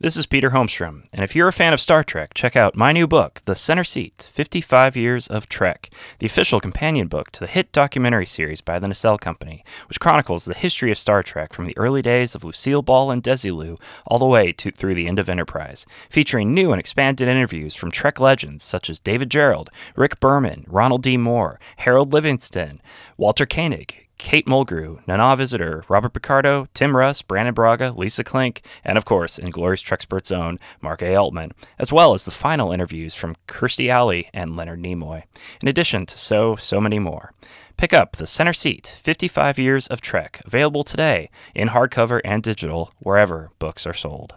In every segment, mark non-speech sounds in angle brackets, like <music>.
This is Peter Holmstrom, and if you're a fan of Star Trek, check out my new book, The Center Seat 55 Years of Trek, the official companion book to the hit documentary series by the Nacelle Company, which chronicles the history of Star Trek from the early days of Lucille Ball and Desilu all the way to through the end of Enterprise, featuring new and expanded interviews from Trek legends such as David Gerrold, Rick Berman, Ronald D. Moore, Harold Livingston, Walter Koenig, Kate Mulgrew, Nana Visitor, Robert Picardo, Tim Russ, Brannon Braga, Lisa Klink, and of course, Inglorious Trekspert's own Mark A. Altman, as well as the final interviews from Kirstie Alley and Leonard Nimoy, in addition to so, so many more. Pick up The Center Seat 55 Years of Trek, available today in hardcover and digital wherever books are sold.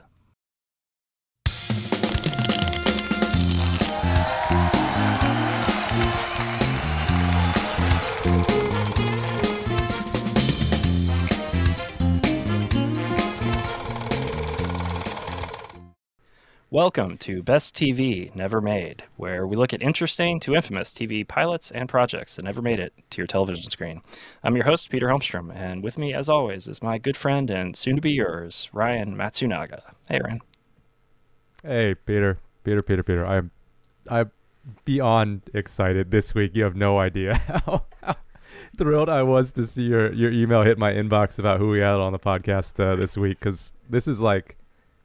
Welcome to Best TV Never Made, where we look at interesting to infamous TV pilots and projects that never made it to your television screen. I'm your host, Peter Holmstrom, and with me, as always, is my good friend and soon to be yours, Ryan Matsunaga. Hey, Ryan. Hey, Peter. Peter, Peter, Peter. I'm, I'm beyond excited this week. You have no idea <laughs> how, how thrilled I was to see your, your email hit my inbox about who we had on the podcast uh, this week, because this is like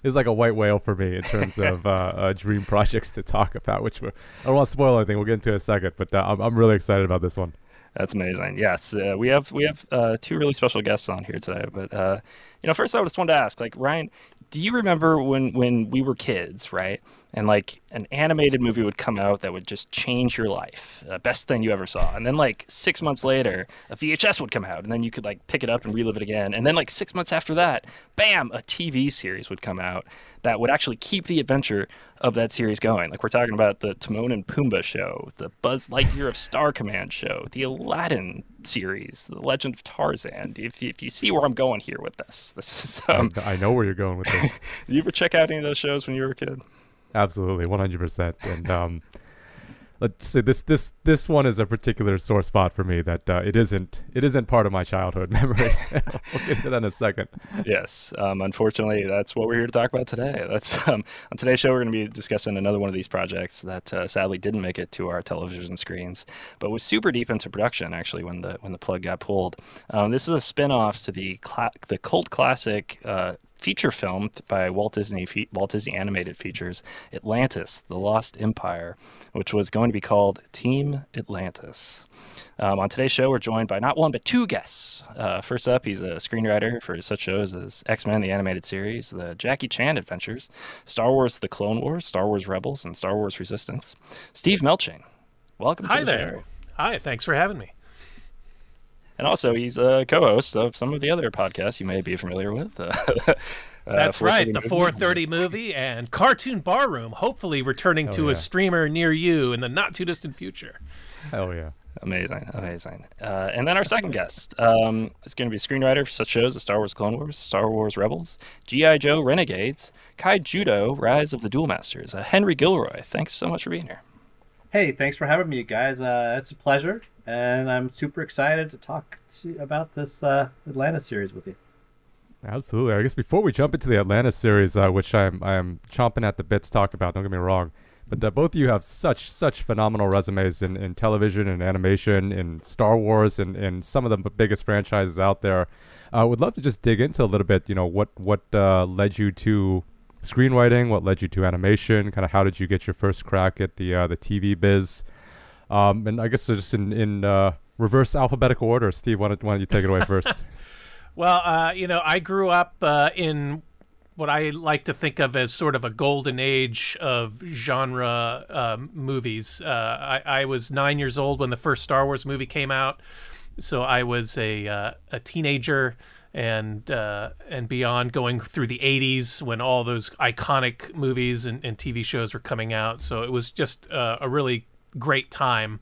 is like a white whale for me in terms of uh, uh, dream projects to talk about. Which I don't want to spoil anything. We'll get into in a second, but uh, I'm I'm really excited about this one. That's amazing. Yes, uh, we have we have uh, two really special guests on here today. But uh, you know, first I just wanted to ask, like Ryan, do you remember when when we were kids, right? And like an animated movie would come out that would just change your life, uh, best thing you ever saw. And then like six months later, a VHS would come out, and then you could like pick it up and relive it again. And then like six months after that, bam, a TV series would come out that would actually keep the adventure of that series going. Like we're talking about the Timon and Pumbaa show, the Buzz Lightyear of Star Command show, the Aladdin series, the Legend of Tarzan. If you, if you see where I'm going here with this, this is. Um, I know where you're going with this. did <laughs> you ever check out any of those shows when you were a kid? Absolutely, 100. percent And um, let's say this this this one is a particular sore spot for me that uh, it isn't it isn't part of my childhood <laughs> memories. <laughs> we'll get to that in a second. Yes, um, unfortunately, that's what we're here to talk about today. That's um, on today's show. We're going to be discussing another one of these projects that uh, sadly didn't make it to our television screens, but was super deep into production actually when the when the plug got pulled. Um, this is a spin-off to the the cult classic uh, feature film by Walt Disney Walt Disney Animated Features Atlantis: The Lost Empire, which was going to be called Team Atlantis. Um, on today's show, we're joined by not one but two guests. Uh, first up, he's a screenwriter for such shows as X Men: The Animated Series, the Jackie Chan Adventures, Star Wars: The Clone Wars, Star Wars Rebels, and Star Wars Resistance. Steve Melching, welcome. Hi the there. Show. Hi, thanks for having me. And also, he's a co-host of some of the other podcasts you may be familiar with. Uh, <laughs> That's right, the 4:30 movie and Cartoon Barroom, hopefully returning oh, to yeah. a streamer near you in the not too distant future. Hell yeah! Amazing, amazing. Uh, and then our second guest um, is going to be a screenwriter for such shows as Star Wars Clone Wars, Star Wars Rebels, G.I. Joe Renegades, Kaijudo, Rise of the Duel Masters. Uh, Henry Gilroy, thanks so much for being here. Hey, thanks for having me, guys. Uh, it's a pleasure, and I'm super excited to talk to about this uh, Atlantis series with you. Absolutely. I guess before we jump into the Atlantis series, uh, which I'm I'm chomping at the bits to talk about. Don't get me wrong, but both of you have such such phenomenal resumes in, in television and animation, in Star Wars, and in some of the biggest franchises out there. I uh, would love to just dig into a little bit. You know, what what uh, led you to screenwriting? What led you to animation? Kind of how did you get your first crack at the uh, the TV biz? Um, and I guess just in in uh, reverse alphabetical order. Steve, why don't, why don't you take it away <laughs> first? Well, uh, you know, I grew up uh, in what I like to think of as sort of a golden age of genre um, movies. Uh, I, I, was nine years old when the first Star Wars movie came out, so I was a uh, a teenager and uh, and beyond, going through the '80s when all those iconic movies and, and TV shows were coming out. So it was just uh, a really great time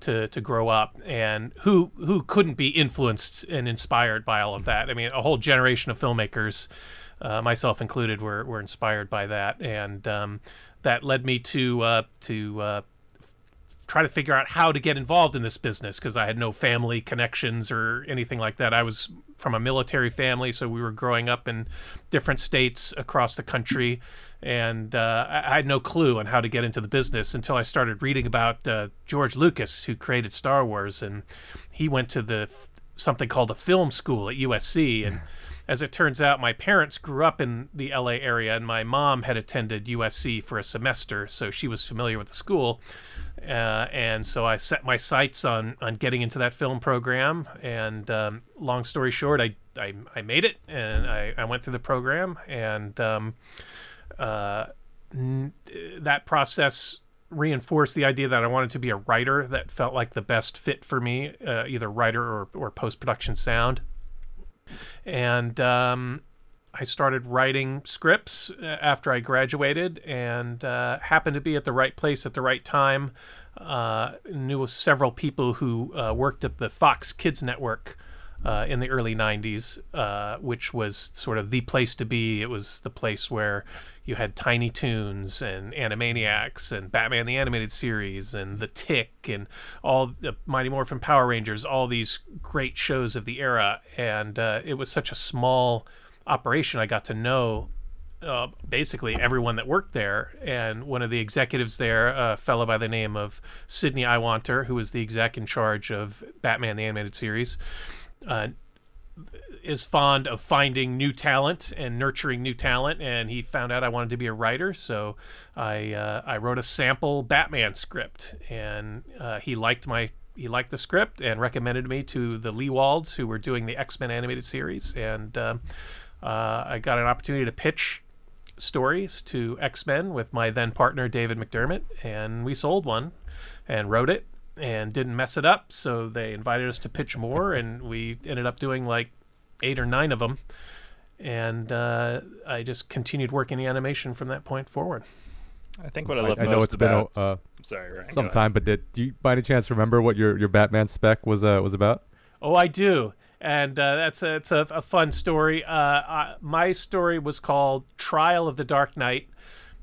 to to grow up and who who couldn't be influenced and inspired by all of that. I mean a whole generation of filmmakers uh, myself included were, were inspired by that. And um, that led me to uh, to uh, try to figure out how to get involved in this business because I had no family connections or anything like that. I was from a military family, so we were growing up in different states across the country, and uh, I had no clue on how to get into the business until I started reading about uh, George Lucas, who created Star Wars, and he went to the something called a film school at USC, and as it turns out, my parents grew up in the LA area, and my mom had attended USC for a semester, so she was familiar with the school. Uh, and so I set my sights on on getting into that film program. And um, long story short, I, I, I made it, and I, I went through the program, and um, uh, n- that process reinforced the idea that I wanted to be a writer that felt like the best fit for me, uh, either writer or, or post production sound and um, I started writing scripts uh, after I graduated, and uh, happened to be at the right place at the right time. Uh, knew several people who uh, worked at the Fox Kids Network. Uh, in the early 90s, uh, which was sort of the place to be. It was the place where you had Tiny Toons and Animaniacs and Batman the Animated Series and The Tick and all the Mighty Morphin Power Rangers, all these great shows of the era. And uh, it was such a small operation. I got to know uh, basically everyone that worked there. And one of the executives there, a fellow by the name of Sidney Iwanter, who was the exec in charge of Batman the Animated Series, uh, is fond of finding new talent and nurturing new talent, and he found out I wanted to be a writer, so I uh, I wrote a sample Batman script, and uh, he liked my he liked the script and recommended me to the Lewalds who were doing the X Men animated series, and uh, uh, I got an opportunity to pitch stories to X Men with my then partner David McDermott, and we sold one and wrote it and didn't mess it up. So they invited us to pitch more, and we ended up doing like eight or nine of them. And uh, I just continued working the animation from that point forward. I think what I love I, I most know it's about been a, uh, sorry, Ryan, some time, but did do you by any chance remember what your, your Batman spec was uh, was about? Oh, I do, and uh, that's a, it's a, a fun story. Uh, I, my story was called "Trial of the Dark Knight,"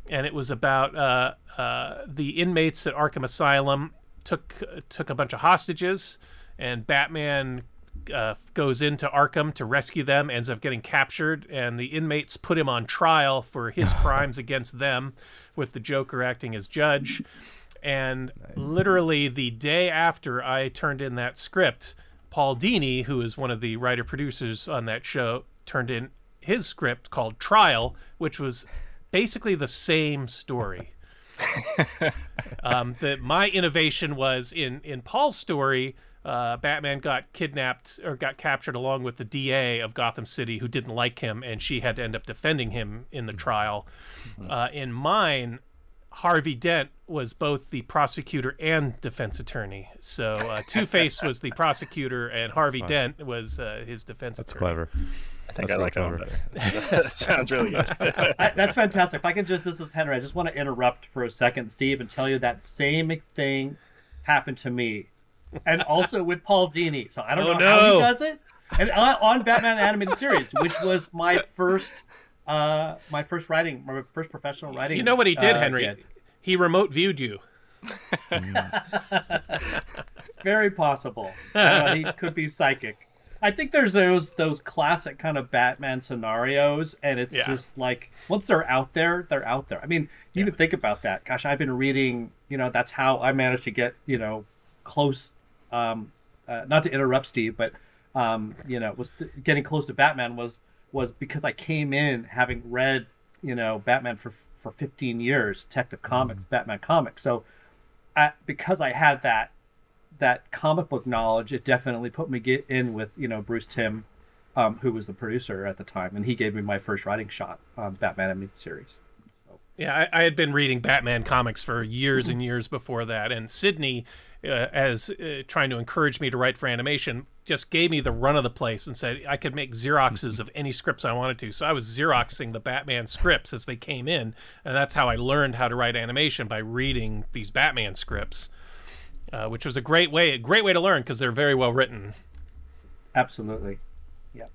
and it was about uh, uh, the inmates at Arkham Asylum took took a bunch of hostages, and Batman uh, goes into Arkham to rescue them, ends up getting captured, and the inmates put him on trial for his <laughs> crimes against them, with the Joker acting as judge. And literally the day after I turned in that script, Paul Dini, who is one of the writer producers on that show, turned in his script called Trial, which was basically the same story. <laughs> um, the, my innovation was in in Paul's story. Uh, Batman got kidnapped or got captured along with the DA of Gotham City, who didn't like him, and she had to end up defending him in the trial. Uh, in mine, Harvey Dent was both the prosecutor and defense attorney. So uh, Two Face was the prosecutor, and <laughs> Harvey. Dent was uh, his defense That's attorney. That's clever. I think That's I like that one better. that sounds really good. <laughs> I, that's fantastic. If I can just, this is Henry. I just want to interrupt for a second, Steve, and tell you that same thing happened to me, and also with Paul Dini. So I don't Oh, know how he does it, and on, on Batman animated series, which was my first, uh, my first writing, my first professional writing. You know what he did, uh, Henry? gig. He remote viewed you. <laughs> Very possible. <laughs> Uh, he could be psychic. I think there's those those classic kind of Batman scenarios, and it's Yeah. just like once they're out there, they're out there. I mean, you even think about that. Gosh, I've been reading. You know, that's how I managed to get you know close. Um, uh, not to interrupt Steve, but um, you know, was getting close to Batman was was because I came in having read you know Batman for for 15 years, Detective Comics, Batman comics. So, I, because I had that that comic book knowledge, it definitely put me in with you know Bruce Timm, um, who was the producer at the time, and he gave me my first writing shot on Batman series. Yeah, I, I had been reading Batman comics for years and years before that, and Sidney, uh, as uh, trying to encourage me to write for animation, just gave me the run of the place and said I could make Xeroxes of any scripts I wanted to. So I was Xeroxing the Batman scripts as they came in, and that's how I learned how to write animation by reading these Batman scripts, uh, which was a great way, a great way to learn because they're very well written. Absolutely. Yeah.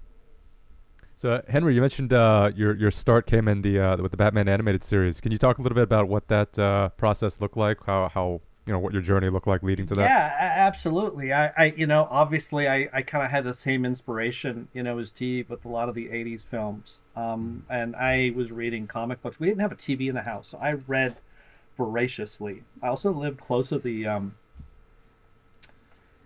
So Henry, you mentioned uh, your your start came in the uh, with the Batman animated series. Can you talk a little bit about what that uh, process looked like? How how you know what your journey looked like leading to that. Yeah, absolutely. I, I, you know, obviously, I, I kind of had the same inspiration, you know, as Steve with a lot of the '80s films. Um, and I was reading comic books. We didn't have a TV in the house, so I read voraciously. I also lived close to the um,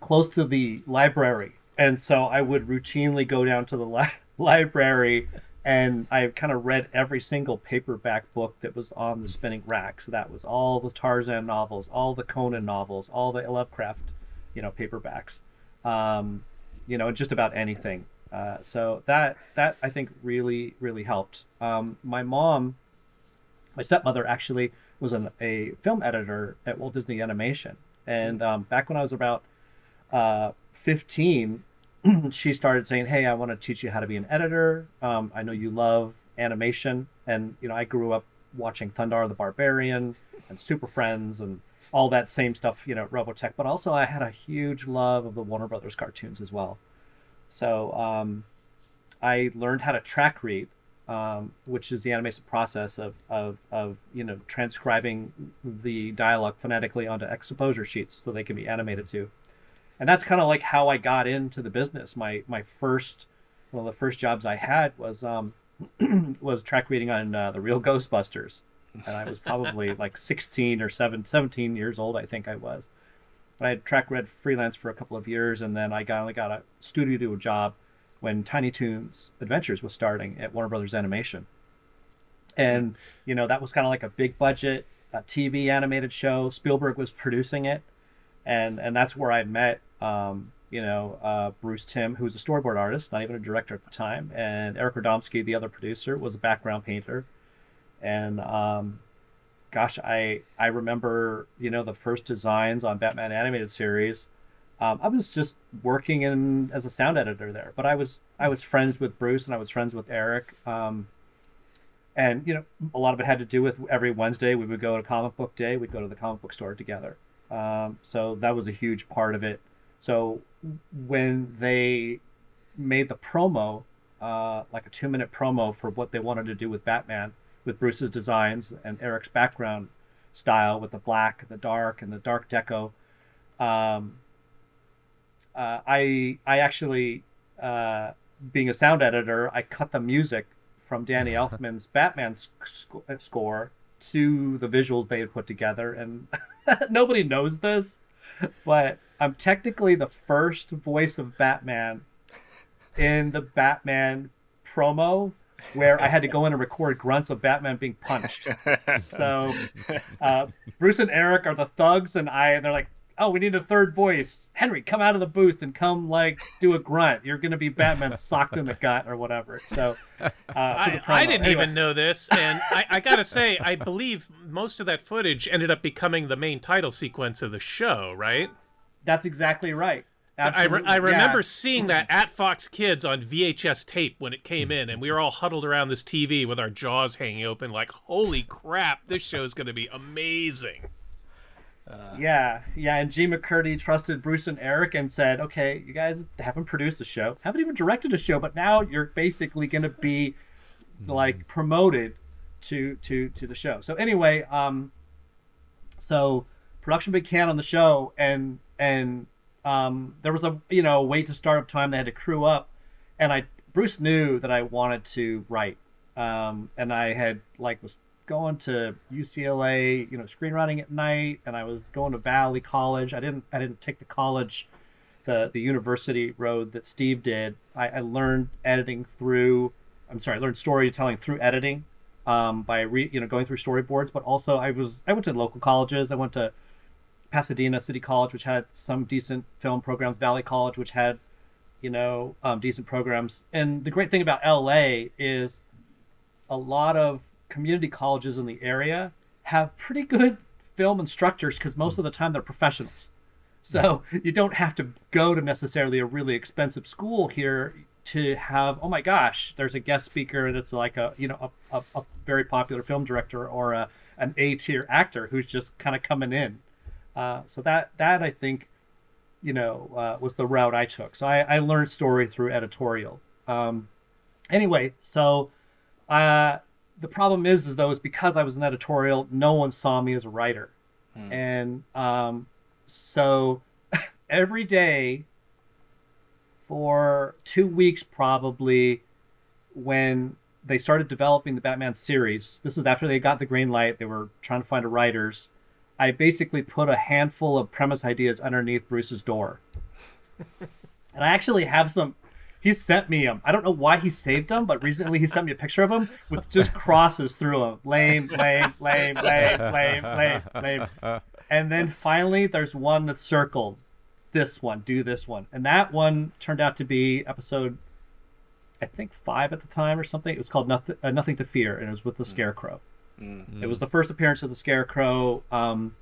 close to the library, and so I would routinely go down to the li- <laughs> library, and I kind of read every single paperback book that was on the spinning rack. So that was all the Tarzan novels, all the Conan novels, all the Lovecraft, you know, paperbacks, um, you know, just about anything. Uh, so that that I think really really helped. Um, my mom, my stepmother actually was an, a film editor at Walt Disney Animation, and um, back when I was about uh, 15, <clears throat> she started saying, "Hey, I want to teach you how to be an editor. Um, I know you love animation, and you know I grew up watching Thundarr the Barbarian and Super Friends and all that same stuff, you know, Robotech. But also, I had a huge love of the Warner Brothers cartoons as well. So um, I learned how to track read, um, which is the animation process of, of, of you know transcribing the dialogue phonetically onto exposure sheets so they can be animated to and that's kind of like how I got into the business. My my first one of the first jobs I had was um <clears throat> was track reading on uh, the real Ghostbusters, and I was probably <laughs> like 16 or 7, 17 years old, I think I was. But I had track read freelance for a couple of years, and then I got I got a studio job when Tiny Toons Adventures was starting at Warner Brothers Animation, and you know that was kind of like a big budget a TV animated show. Spielberg was producing it and and that's where I met um, you know uh, Bruce Timm, who was a storyboard artist, not even a director at the time, and Eric Radomski, the other producer, was a background painter, and um, gosh, I I remember you know the first designs on Batman animated series. Um, I was just working in as a sound editor there, but I was I was friends with Bruce and I was friends with Eric. Um, and you know, a lot of it had to do with every Wednesday we would go to comic book day. We'd go to the comic book store together. Um, so that was a huge part of it. So when they made the promo, uh, like a two minute promo for what they wanted to do with Batman, with Bruce's designs and Eric's background style with the black, the dark, and the dark deco, um, uh, I I actually, uh, being a sound editor, I cut the music from Danny <laughs> Elfman's Batman sc- score to the visuals they had put together, and <laughs> nobody knows this, but I'm technically the first voice of Batman in the Batman promo where I had to go in and record grunts of Batman being punched. So uh, Bruce and Eric are the thugs, and I, and they're like, "Oh, we need a third voice. Henry, come out of the booth and come like do a grunt. You're gonna be Batman <laughs> socked in the gut or whatever." So uh, I, I, didn't anyway. even know this, and I, I gotta say, I believe most of that footage ended up becoming the main title sequence of the show, right? That's exactly right. I, re- I remember yeah. seeing that at Fox Kids on VHS tape when it came in, and we were all huddled around this TV with our jaws hanging open, like, "Holy crap! This show is going to be amazing." Uh, yeah, yeah, and Jean MacCurdy trusted Bruce and Eric and said, "Okay, you guys haven't produced a show, haven't even directed a show, but now you're basically going to be like promoted to to to the show." So anyway, um, so production began on the show, and and um, there was a you know wait to start up time. They had to crew up, and I Bruce knew that I wanted to write, um, and I had like was going to UCLA, you know, screenwriting at night, and I was going to Valley College. I didn't I didn't take the college, the the university road that Steve did. I, I learned editing through. I'm sorry, I learned storytelling through editing, um, by re, you know going through storyboards. But also I was I went to local colleges. I went to Pasadena City College, which had some decent film programs, Valley College, which had, you know, um, decent programs. And the great thing about LA is a lot of community colleges in the area have pretty good film instructors because most of the time they're professionals. So you don't have to go to necessarily a really expensive school here to have oh my gosh there's a guest speaker and it's like a you know a, a, a very popular film director or a an A tier actor who's just kind of coming in uh, so that that I think, you know, uh, was the route I took. So I, I learned story through editorial. Um, anyway, so uh, the problem is, is though, is because I was an editorial, no one saw me as a writer. and um, so <laughs> every day for two weeks probably when they started developing the Batman series. This is after they got the green light. They were trying to find a writers. I basically put a handful of premise ideas underneath Bruce's door. <laughs> and I actually have some. He sent me them. I don't know why he saved them, but recently he sent me a picture of them with just crosses through them. Lame, lame, lame, lame, lame, lame, lame. And then finally, there's one that's circled. This one, do this one, and that one turned out to be episode I think five at the time or something. It was called Nothing, uh, Nothing to Fear, and it was with the Scarecrow. It was the first appearance of the Scarecrow, um,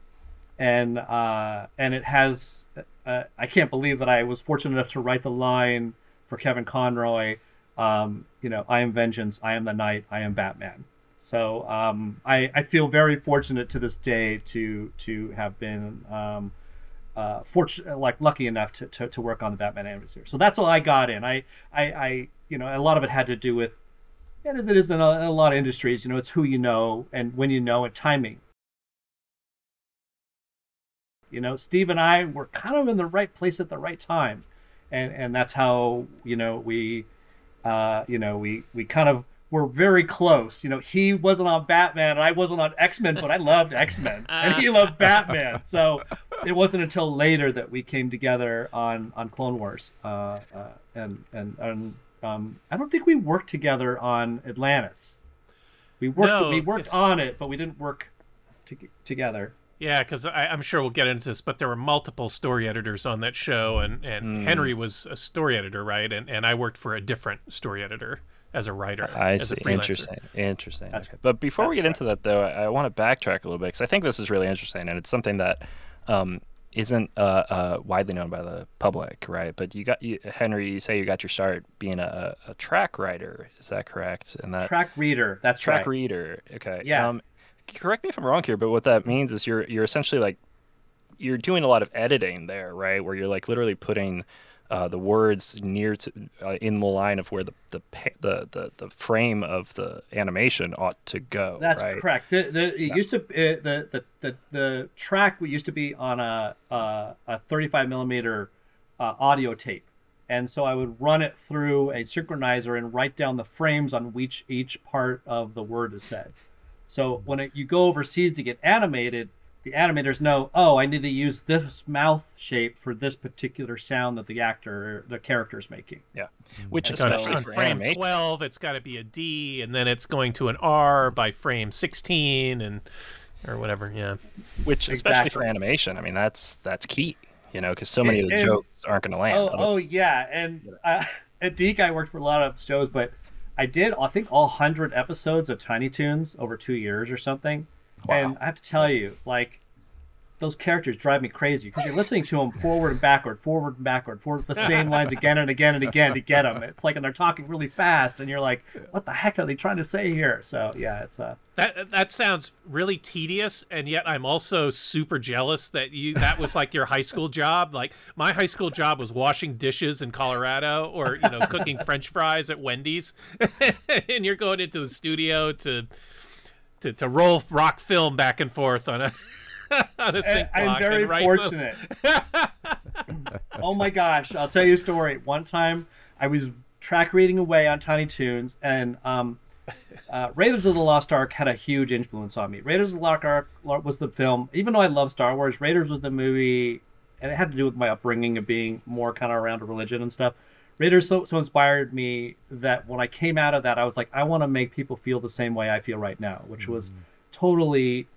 and uh, and it has. Uh, I can't believe that I was fortunate enough to write the line for Kevin Conroy. Um, you know, I am vengeance. I am the knight, I am Batman. So um, I, I feel very fortunate to this day to to have been um, uh, fortunate, like lucky enough to, to, to work on the Batman animated series. So that's all I got in. I, I, I, you know, a lot of it had to do with, and as it is in a, in a lot of industries, you know, it's who you know and when you know and timing. You know, Steve and I were kind of in the right place at the right time, and and that's how you know we, uh, you know, we we kind of were very close. You know, he wasn't on Batman, and I wasn't on X Men, but I loved X Men, <laughs> and he loved Batman. So it wasn't until later that we came together on on Clone Wars, uh, uh, and and and um, I don't think we worked together on Atlantis. We worked No, we worked it's- on it, but we didn't work to, together. Yeah, because I'm sure we'll get into this, but there were multiple story editors on that show, and, and Henry was a story editor, right? And and I worked for a different story editor as a writer, I as see. a. Interesting. Interesting. Okay. But before we that's get into that, though, I, I want to backtrack a little bit because I think this is really interesting, and it's something that um, isn't uh, uh, widely known by the public, right? But you got you, Henry. You say you got your start being a, a track writer. Is that correct? And that Track reader, that's track right. reader. Okay. Yeah. Um, c- correct me if I'm wrong here, but what that means is you're you're essentially like you're doing a lot of editing there, right? Where you're like literally putting uh, the words near to uh, in the line of where the the, the the the frame of the animation ought to go. That's right? correct. The, the, it used to uh, the, the the the track we used to be on a a, a 35 millimeter uh, audio tape, and so I would run it through a synchronizer and write down the frames on which each part of the word is said. So when it, you go overseas to get animated, the animators know, oh, I need to use this mouth shape for this particular sound that the actor, or the character is making. Yeah. Which Like on, especially on frame animation. 12, it's got to be a D, and then it's going to an R by frame 16, and or whatever. Yeah. Which especially for animation, I mean that's that's key. You know, because so many of the And- jokes aren't going to land. Oh, oh yeah, and uh, at DIC I worked for a lot of shows, but I did I think all hundred episodes of Tiny Toons over two years or something. Wow. And I have to tell you, like those characters drive me crazy because you're listening to them forward and backward, forward and backward, forward the same lines again and again and again to get them. It's like and they're talking really fast, and you're like, what the heck are they trying to say here? So yeah, it's uh, That that sounds really tedious, and yet I'm also super jealous that you that was like your high school job. Like my high school job was washing dishes in Colorado, or you know, cooking French fries at Wendy's, <laughs> and you're going into the studio to to, to roll rock film back and forth on a <laughs> a sync I'm very fortunate. <laughs> oh my gosh, I'll tell you a story. One time I was track reading away on Tiny Toons, and um, uh, Raiders of the Lost Ark had a huge influence on me. Raiders of the Lost Ark was the film, even though I love Star Wars, Raiders was the movie, and it had to do with my upbringing of being more kind of around religion and stuff. Raiders so, so inspired me that when I came out of that, I was like, I want to make people feel the same way I feel right now, which was totally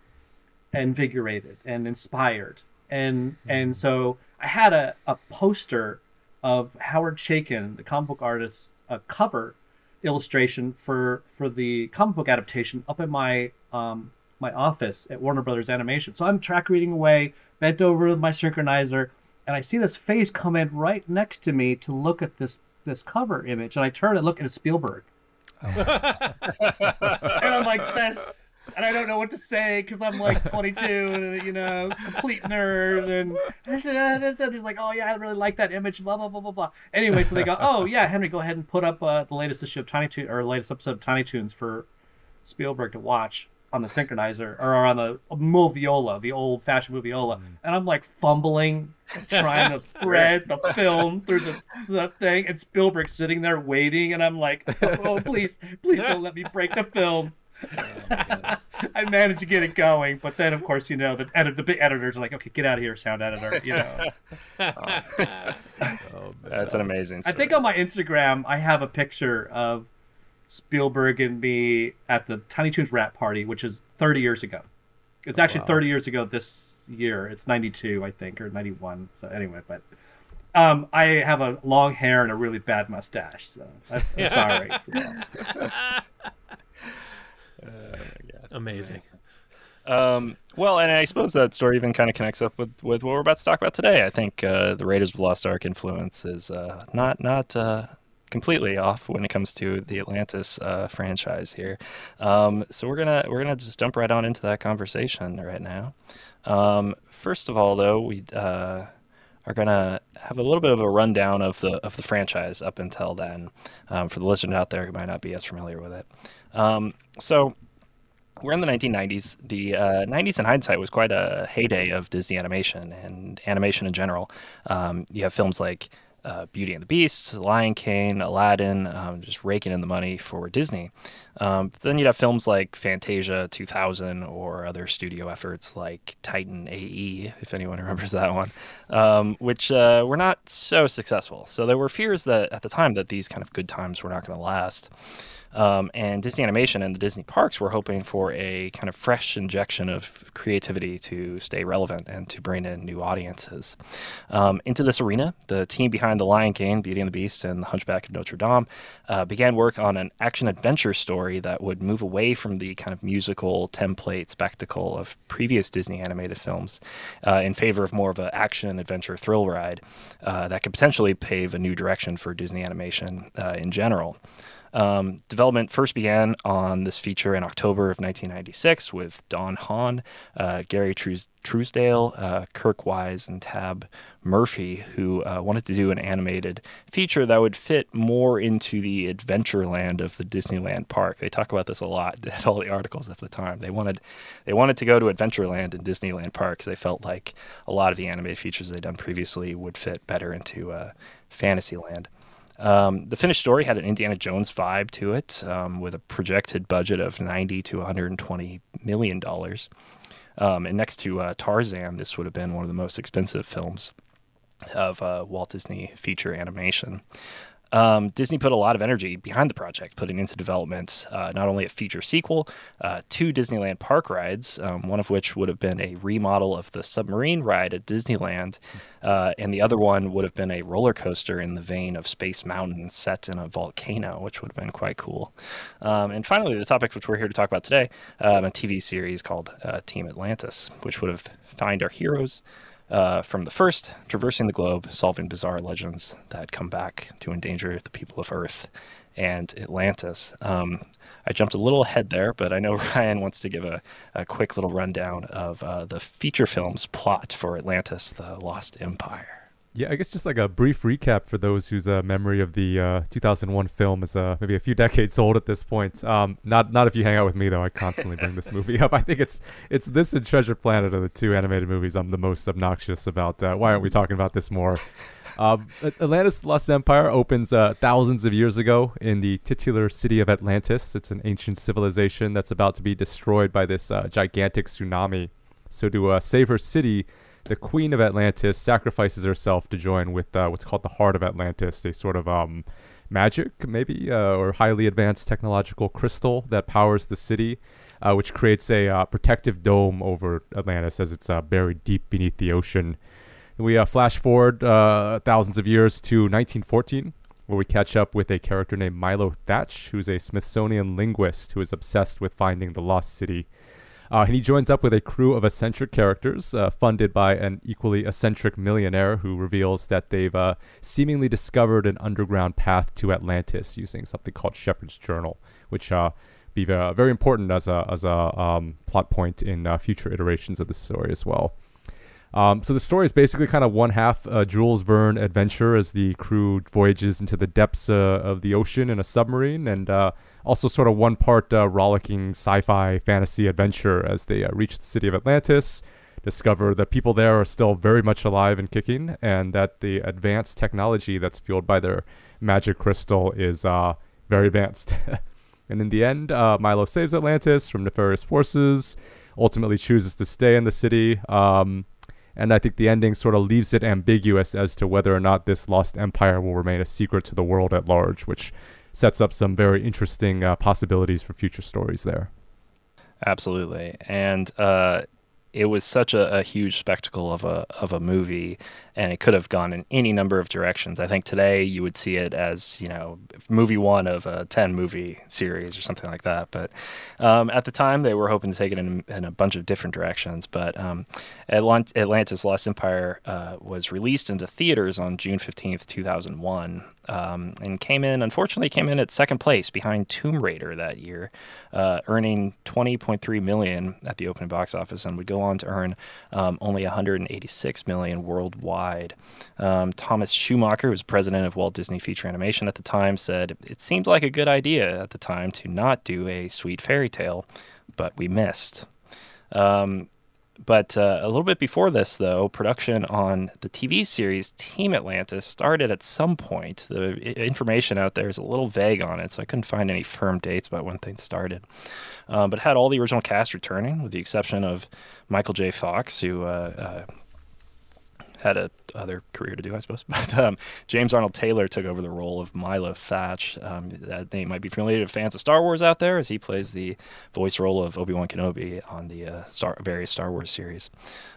invigorated and inspired. And and so I had a, a poster of Howard Chaykin, the comic book artist, a cover illustration for for the comic book adaptation up in my um my office at Warner Brothers Animation. So I'm track reading away, bent over with my synchronizer, and I see this face come in right next to me to look at this this cover image, and I turn and look and it's Spielberg. <laughs> and I'm like, this. And I don't know what to say because I'm like 22 and you know complete nerd and <laughs> and he's like, oh yeah, I really like that image, blah blah blah blah blah. Anyway, so they go, oh yeah, Henry, go ahead and put up uh, the latest issue of Tiny Toon or latest episode of Tiny Toons for Spielberg to watch. on the synchronizer or on the moviola, the old fashioned moviola, and I'm like fumbling, trying to <laughs> thread the film through the, the thing, and Spielberg sitting there waiting, and I'm like, oh please, please don't let me break the film. <laughs> I managed to get it going, but then of course you know the edit, the big editors are like, okay, get out of here, sound editor. You know. <laughs> That's an amazing. I think on my Instagram I have a picture of Spielberg and me at the Tiny Toons Rat Party, which is 30 years ago. It's actually wow. 30 years ago this year. It's 92, I think, or 91. So anyway, but um, I have a long hair and a really bad mustache, so I'm, I'm <laughs> sorry. Amazing. Um, well, and I suppose that story even kind of connects up with, with what we're about to talk about today. I think uh, the Raiders of the Lost Ark influence is uh, not not uh, completely off when it comes to the Atlantis uh, franchise here. Um, so we're gonna we're gonna just jump right on into that conversation right now. Um, first of all, though, we uh, are gonna have a little bit of a rundown of the of the franchise up until then, um, for the listeners out there who might not be as familiar with it. Um, so we're in the 1990s. The uh, 90s in hindsight was quite a heyday of Disney animation and animation in general. Um, you have films like uh, Beauty and the Beast, Lion King, Aladdin, um, just raking in the money for Disney. Um, then you'd have films like Fantasia 2000 or other studio efforts like Titan AE, if anyone <laughs> remembers that one, um, which uh, were not so successful. So there were fears that at the time that these kind of good times were not going to last. Um, and Disney Animation and the Disney parks were hoping for a kind of fresh injection of creativity to stay relevant and to bring in new audiences. Um, into this arena, the team behind The Lion King, Beauty and the Beast, and The Hunchback of Notre Dame uh, began work on an action adventure story that would move away from the kind of musical template spectacle of previous Disney animated films uh, in favor of more of an action adventure thrill ride uh, that could potentially pave a new direction for Disney animation uh, in general. Um, development first began on this feature in October of 1996 with Don Hahn, uh, Gary Trousdale, uh, Kirk Wise, and Tab Murphy, who uh, wanted to do an animated feature that would fit more into the adventure land of the Disneyland park. They talk about this a lot <laughs> at all the articles of the time. They wanted they wanted to go to Adventureland and Disneyland parks. They felt like a lot of the animated features they'd done previously would fit better into uh, Fantasyland. Um, the finished story had an Indiana Jones vibe to it, um, with a projected budget of 90 to 120 million dollars. Um, and next to uh, Tarzan, this would have been one of the most expensive films of uh, Walt Disney feature animation. Um, Disney put a lot of energy behind the project, putting into development uh, not only a feature sequel, uh, two Disneyland park rides, um, one of which would have been a remodel of the submarine ride at Disneyland, uh, and the other one would have been a roller coaster in the vein of Space Mountain set in a volcano, which would have been quite cool. Um, and finally, the topic which we're here to talk about today um, a TV series called uh, Team Atlantis, which would have found our heroes uh, from the first, traversing the globe, solving bizarre legends that come back to endanger the people of Earth and Atlantis. Um, I jumped a little ahead there, but I know <laughs> Ryan wants to give a, a quick little rundown of uh, the feature film's plot for Atlantis, the Lost Empire. Yeah, I guess just like a brief recap for those whose uh, memory of the uh, 2001 film is uh, maybe a few <laughs> decades old at this point. Um, not not if you hang out with me though. I constantly bring this <laughs> movie up. I think it's it's this and Treasure Planet are the two animated movies I'm the most obnoxious about. Uh, why aren't we talking about this more? <laughs> Um, Atlantis Lost Empire opens uh, thousands of years ago in the titular city of Atlantis. It's an ancient civilization that's about to be destroyed by this uh, gigantic tsunami. So to save her city the Queen of Atlantis sacrifices herself to join with uh, what's called the Heart of Atlantis, a sort of um, magic, maybe, uh, or highly advanced technological crystal that powers the city, uh, which creates a uh, protective dome over Atlantis as it's uh, buried deep beneath the ocean. We uh, flash forward thousands of years to 1914, where we catch up with a character named Milo Thatch, who's a Smithsonian linguist who is obsessed with finding the lost city. Uh, and he joins up with a crew of eccentric characters, uh, funded by an equally eccentric millionaire who reveals that they've uh, seemingly discovered an underground path to Atlantis using something called Shepherd's Journal, which uh, be very important as a as a um, plot point in uh, future iterations of the story as well. Um, so the story is basically kind of one half uh, Jules Verne adventure as the crew voyages into the depths uh, of the ocean in a submarine, and uh, also sort of one part uh, rollicking sci-fi fantasy adventure as they uh, reach the city of Atlantis, discover that people there are still very much alive and kicking, and that the advanced technology that's fueled by their magic crystal is uh, very advanced. <laughs> and in the end, Milo saves Atlantis from nefarious forces. Ultimately, chooses to stay in the city. Um, and I think the ending sort of leaves it ambiguous as to whether or not this lost empire will remain a secret to the world at large, which sets up some very interesting uh, possibilities for future stories there. Absolutely, and uh, it was such a, a, huge spectacle of a of a movie, and it could have gone in any number of directions. I think today you would see it as you know movie one of a ten movie series or something like that. But um, at the time, they were hoping to take it in, in a bunch of different directions. But um, Atlant- Atlantis: Lost Empire uh, was released into theaters on June fifteenth, two thousand one, um, and came in unfortunately came in at second place behind Tomb Raider that year, uh, earning twenty point three million at the opening box office, and would go on to earn um, only one hundred and eighty six million worldwide. Um, Thomas Schumacher, who was president of Walt Disney Feature Animation at the time, said it seemed like a good idea at the time to not do a sweet fairy tale, but we missed. Um, but uh, a little bit before this, though, production on the TV series Team Atlantis started at some point. The information out there is a little vague on it, so I couldn't find any firm dates about when things started. Um, but had all the original cast returning, with the exception of Michael J. Fox, who uh, uh, had a other career to do, I suppose. <laughs> But um, James Arnold Taylor took over the role of Milo Thatch. Um, that name might be familiar to fans of Star Wars out there, as he plays the voice role of Obi Wan Kenobi on the uh, Star, various Star Wars series.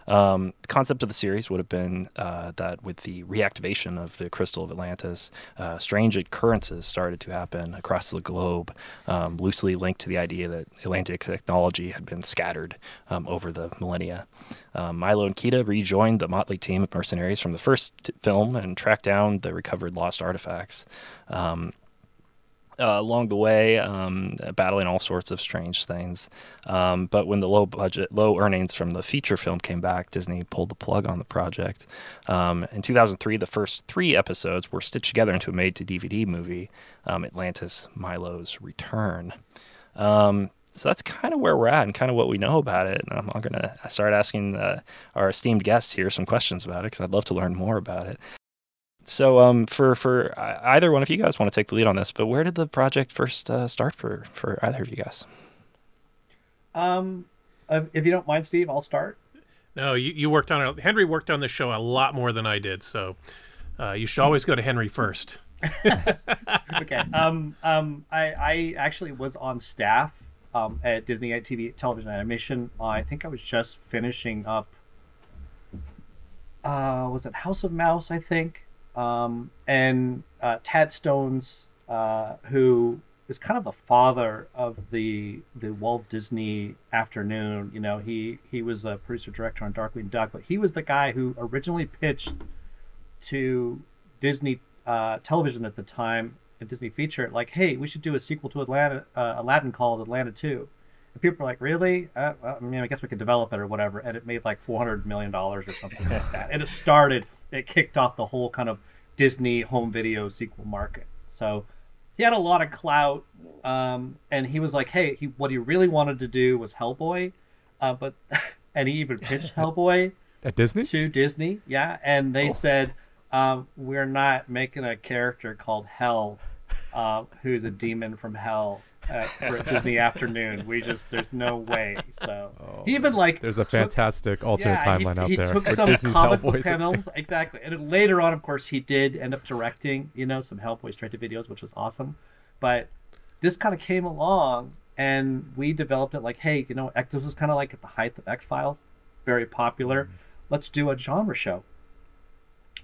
Um, the concept of the series would have been uh, that with the reactivation of the Crystal of Atlantis, uh, strange occurrences started to happen across the globe, um, loosely linked to the idea that Atlantic technology had been scattered um, over the millennia. Um, Milo and Kida rejoined the motley team of mercenaries from the first film and tracked down the recovered lost artifacts. Um, uh, along the way, um, battling all sorts of strange things. Um, but when the low budget, low earnings from the feature film came back, Disney pulled the plug on the project. Um, in 2003, the first three episodes were stitched together into a made to DVD movie, um, Atlantis Milo's Return. Um, so that's kind of where we're at and kind of what we know about it. And I'm going to start asking uh, our esteemed guests here some questions about it because I'd love to learn more about it. So, um, for for either one of you guys want to take the lead on this, but where did the project first uh, start for for either of you guys? Um, if you don't mind, Steve, I'll start. No, you, you worked on it. Henry worked on the show a lot more than I did, so uh, you should always go to Henry first. <laughs> okay. Um, um, I I actually was on staff um, at Disney TV Television Animation. I think I was just finishing up. Uh, was it House of Mouse? I think. Um, and uh, Tad Stones, uh, who is kind of the father of the the Walt Disney Afternoon. You know, he he was a producer director on Darkwing Duck, but he was the guy who originally pitched to Disney uh, Television at the time a Disney feature, like, hey, we should do a sequel to Atlanta, uh, Aladdin called Atlanta 2. And people were like, really? Uh, well, I mean, I guess we could develop it or whatever. And it made like $400 million or something like <laughs> that. And it started, it kicked off the whole kind of Disney home video sequel market. So he had a lot of clout. Um, and he was like, hey, he, what he really wanted to do was Hellboy. Uh, but, <laughs> and he even pitched <laughs> Hellboy at Disney to Disney. Yeah. And they oh. said, um, we're not making a character called Hell, uh, who's a demon from hell at <laughs> Disney Afternoon. We just there's no way. So oh, even like there's a fantastic took, alternate yeah, timeline he, out he there. He took some Disney's comic book panels, <laughs> exactly, and later on, of course, he did end up directing, you know, some Hellboy straight to videos, which was awesome. But this kind of came along, and we developed it like, hey, you know, this was kind of like at the height of X Files, very popular. Mm-hmm. Let's do a genre show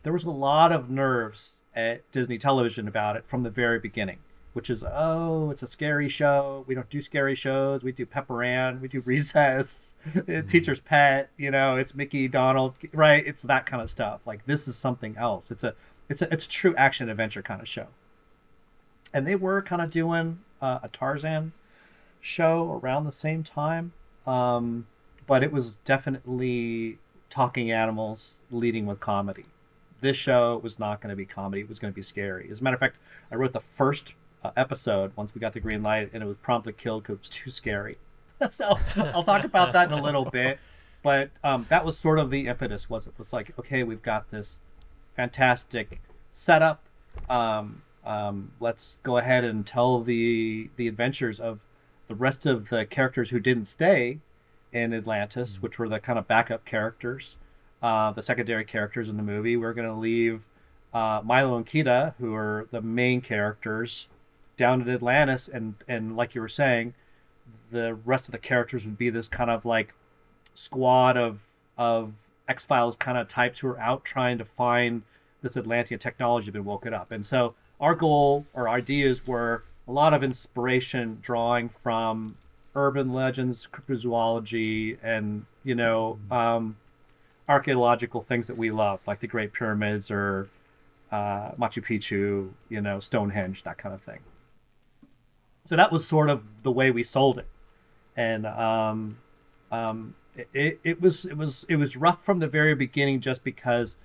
there was a lot of nerves at Disney Television about it from the very beginning, which is, oh, it's a scary show. We don't do scary shows. We do Pepper Ann. We do <laughs> Recess, mm-hmm. Teacher's Pet. You know, it's Mickey Donald, right? It's that kind of stuff. Like this is something else. It's a, it's a, it's a true action adventure kind of show. And they were kind of doing uh, a Tarzan show around the same time, um, but it was definitely talking animals leading with comedy. This show was not going to be comedy; it was going to be scary. As a matter of fact, I wrote the first uh, episode once we got the green light, and it was promptly killed because it was too scary. <laughs> so I'll talk about that in a little bit. But um, that was sort of the impetus. Was it was like, okay, we've got this fantastic setup. Um, um, let's go ahead and tell the the adventures of the rest of the characters who didn't stay in Atlantis, which were the kind of backup characters, uh, the secondary characters in the movie. We're going to leave uh, Milo and Kida, who are the main characters, down in Atlantis, and and like you were saying, the rest of the characters would be this kind of like squad of of X Files kind of types who are out trying to find this Atlantean technology been woken up. And so our goal or ideas were a lot of inspiration drawing from urban legends, cryptozoology, and you know um, archaeological things that we love, like the Great Pyramids or uh, Machu Picchu, you know Stonehenge, that kind of thing. So that was sort of the way we sold it, and um, um, it, it was it was it was rough from the very beginning, just because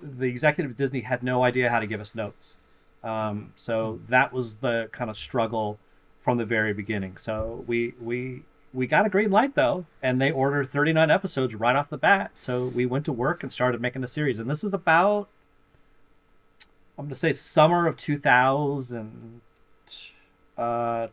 the executive of Disney had no idea how to give us notes. Um, so that was the kind of struggle from the very beginning. So we we we got a green light though, and they ordered 39 episodes right off the bat. So we went to work and started making the series. And this is about I'm gonna say summer of 2000. Uh,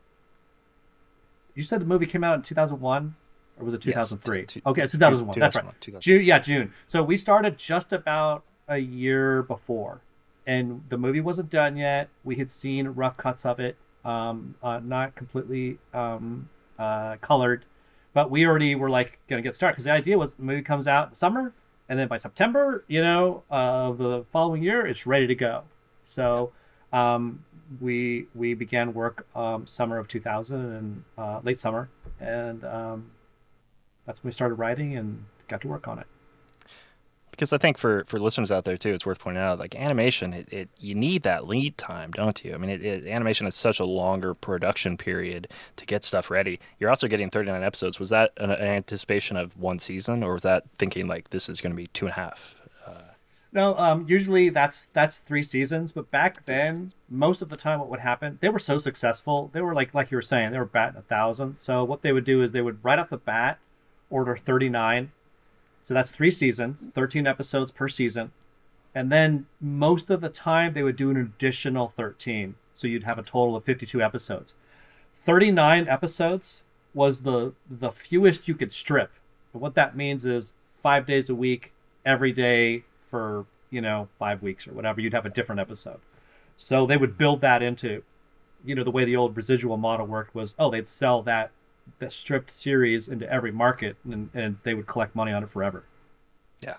you said the movie came out in 2001 or was it 2003? Yes, t- okay, it's t- 2001. That's right. 2001, June, yeah, June. So we started just about a year before, and the movie wasn't done yet. We had seen rough cuts of it, um, uh, not completely um, uh, colored, but we already were like gonna get started because the idea was the movie comes out in summer, and then by September, you know, of the following year, it's ready to go. So. Um, we we began work um, summer of 2000 and uh, late summer, and um, that's when we started writing and got to work on it. Because I think for for listeners out there too, it's worth pointing out like animation, it, it you need that lead time, don't you? I mean, it, it, animation is such a longer production period to get stuff ready. You're also getting 39 episodes. Was that an, an anticipation of one season, or was that thinking like this is going to be two and a half? No, um, usually that's that's three seasons, but back then, most of the time, what would happen? They were so successful. They were like like you were saying, they were batting a thousand. So what they would do is they would right off the bat order 39. So that's three seasons, 13 episodes per season, and then most of the time they would do an additional 13. So you'd have a total of 52 episodes. 39 episodes was the the fewest you could strip. And what that means is five days a week, every day for you know five weeks or whatever. You'd have a different episode. So they would build that into, you know, the way the old residual model worked was, oh, they'd sell that the stripped series into every market, and, and they would collect money on it forever. Yeah.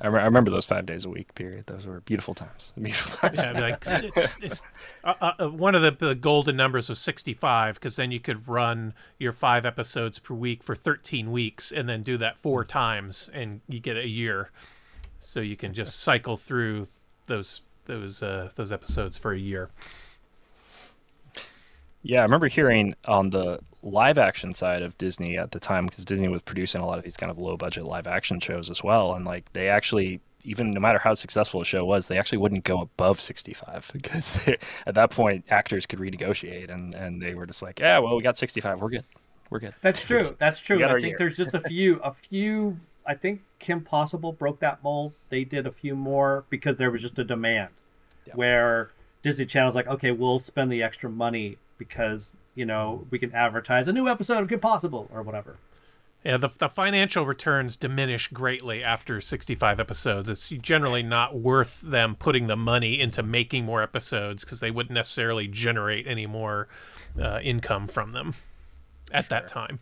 I, re- I remember those five days a week period. Those were beautiful times. <laughs> Beautiful times. Yeah, like it's, it's, uh, uh, one of the, the golden numbers was 65 because then you could run your five episodes per week for 13 weeks and then do that four times and you get a year. So you can just cycle through those those uh, those episodes for a year. Yeah, I remember hearing on the live action side of Disney at the time because Disney was producing a lot of these kind of low budget live action shows as well, and like they actually even no matter how successful a show was, they actually wouldn't go above 65 <laughs> because they, at that point actors could renegotiate and and they were just like, yeah, well we got 65, we're good, we're good. That's true. That's true. I think year. there's just a <laughs> few, a few. I think Kim Possible broke that mold. They did a few more because there was just a demand, Yeah. where Disney Channel's like, okay, we'll spend the extra money because you know we can advertise a new episode of Kim Possible or whatever. Yeah, the, the financial returns diminish greatly after 65 episodes. It's generally not worth them putting the money into making more episodes because they wouldn't necessarily generate any more uh, income from them at that time.